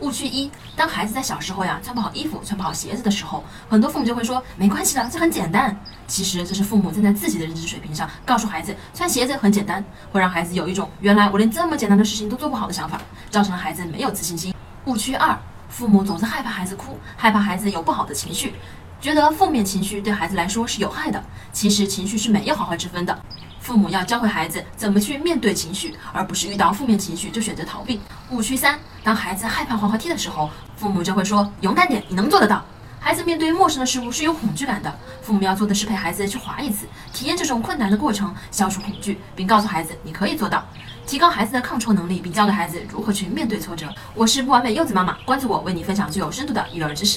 误区一：当孩子在小时候呀穿不好衣服、穿不好鞋子的时候，很多父母就会说没关系的，这很简单。其实这是父母站在自己的认知水平上告诉孩子穿鞋子很简单，会让孩子有一种原来我连这么简单的事情都做不好的想法，造成了孩子没有自信心。误区二：父母总是害怕孩子哭，害怕孩子有不好的情绪，觉得负面情绪对孩子来说是有害的。其实情绪是没有好坏之分的。父母要教会孩子怎么去面对情绪，而不是遇到负面情绪就选择逃避。误区三：当孩子害怕滑滑梯的时候，父母就会说：“勇敢点，你能做得到。”孩子面对陌生的事物是有恐惧感的，父母要做的是陪孩子去滑一次，体验这种困难的过程，消除恐惧，并告诉孩子：“你可以做到。”提高孩子的抗挫能力，并教给孩子如何去面对挫折。我是不完美柚子妈妈，关注我，为你分享最有深度的育儿知识。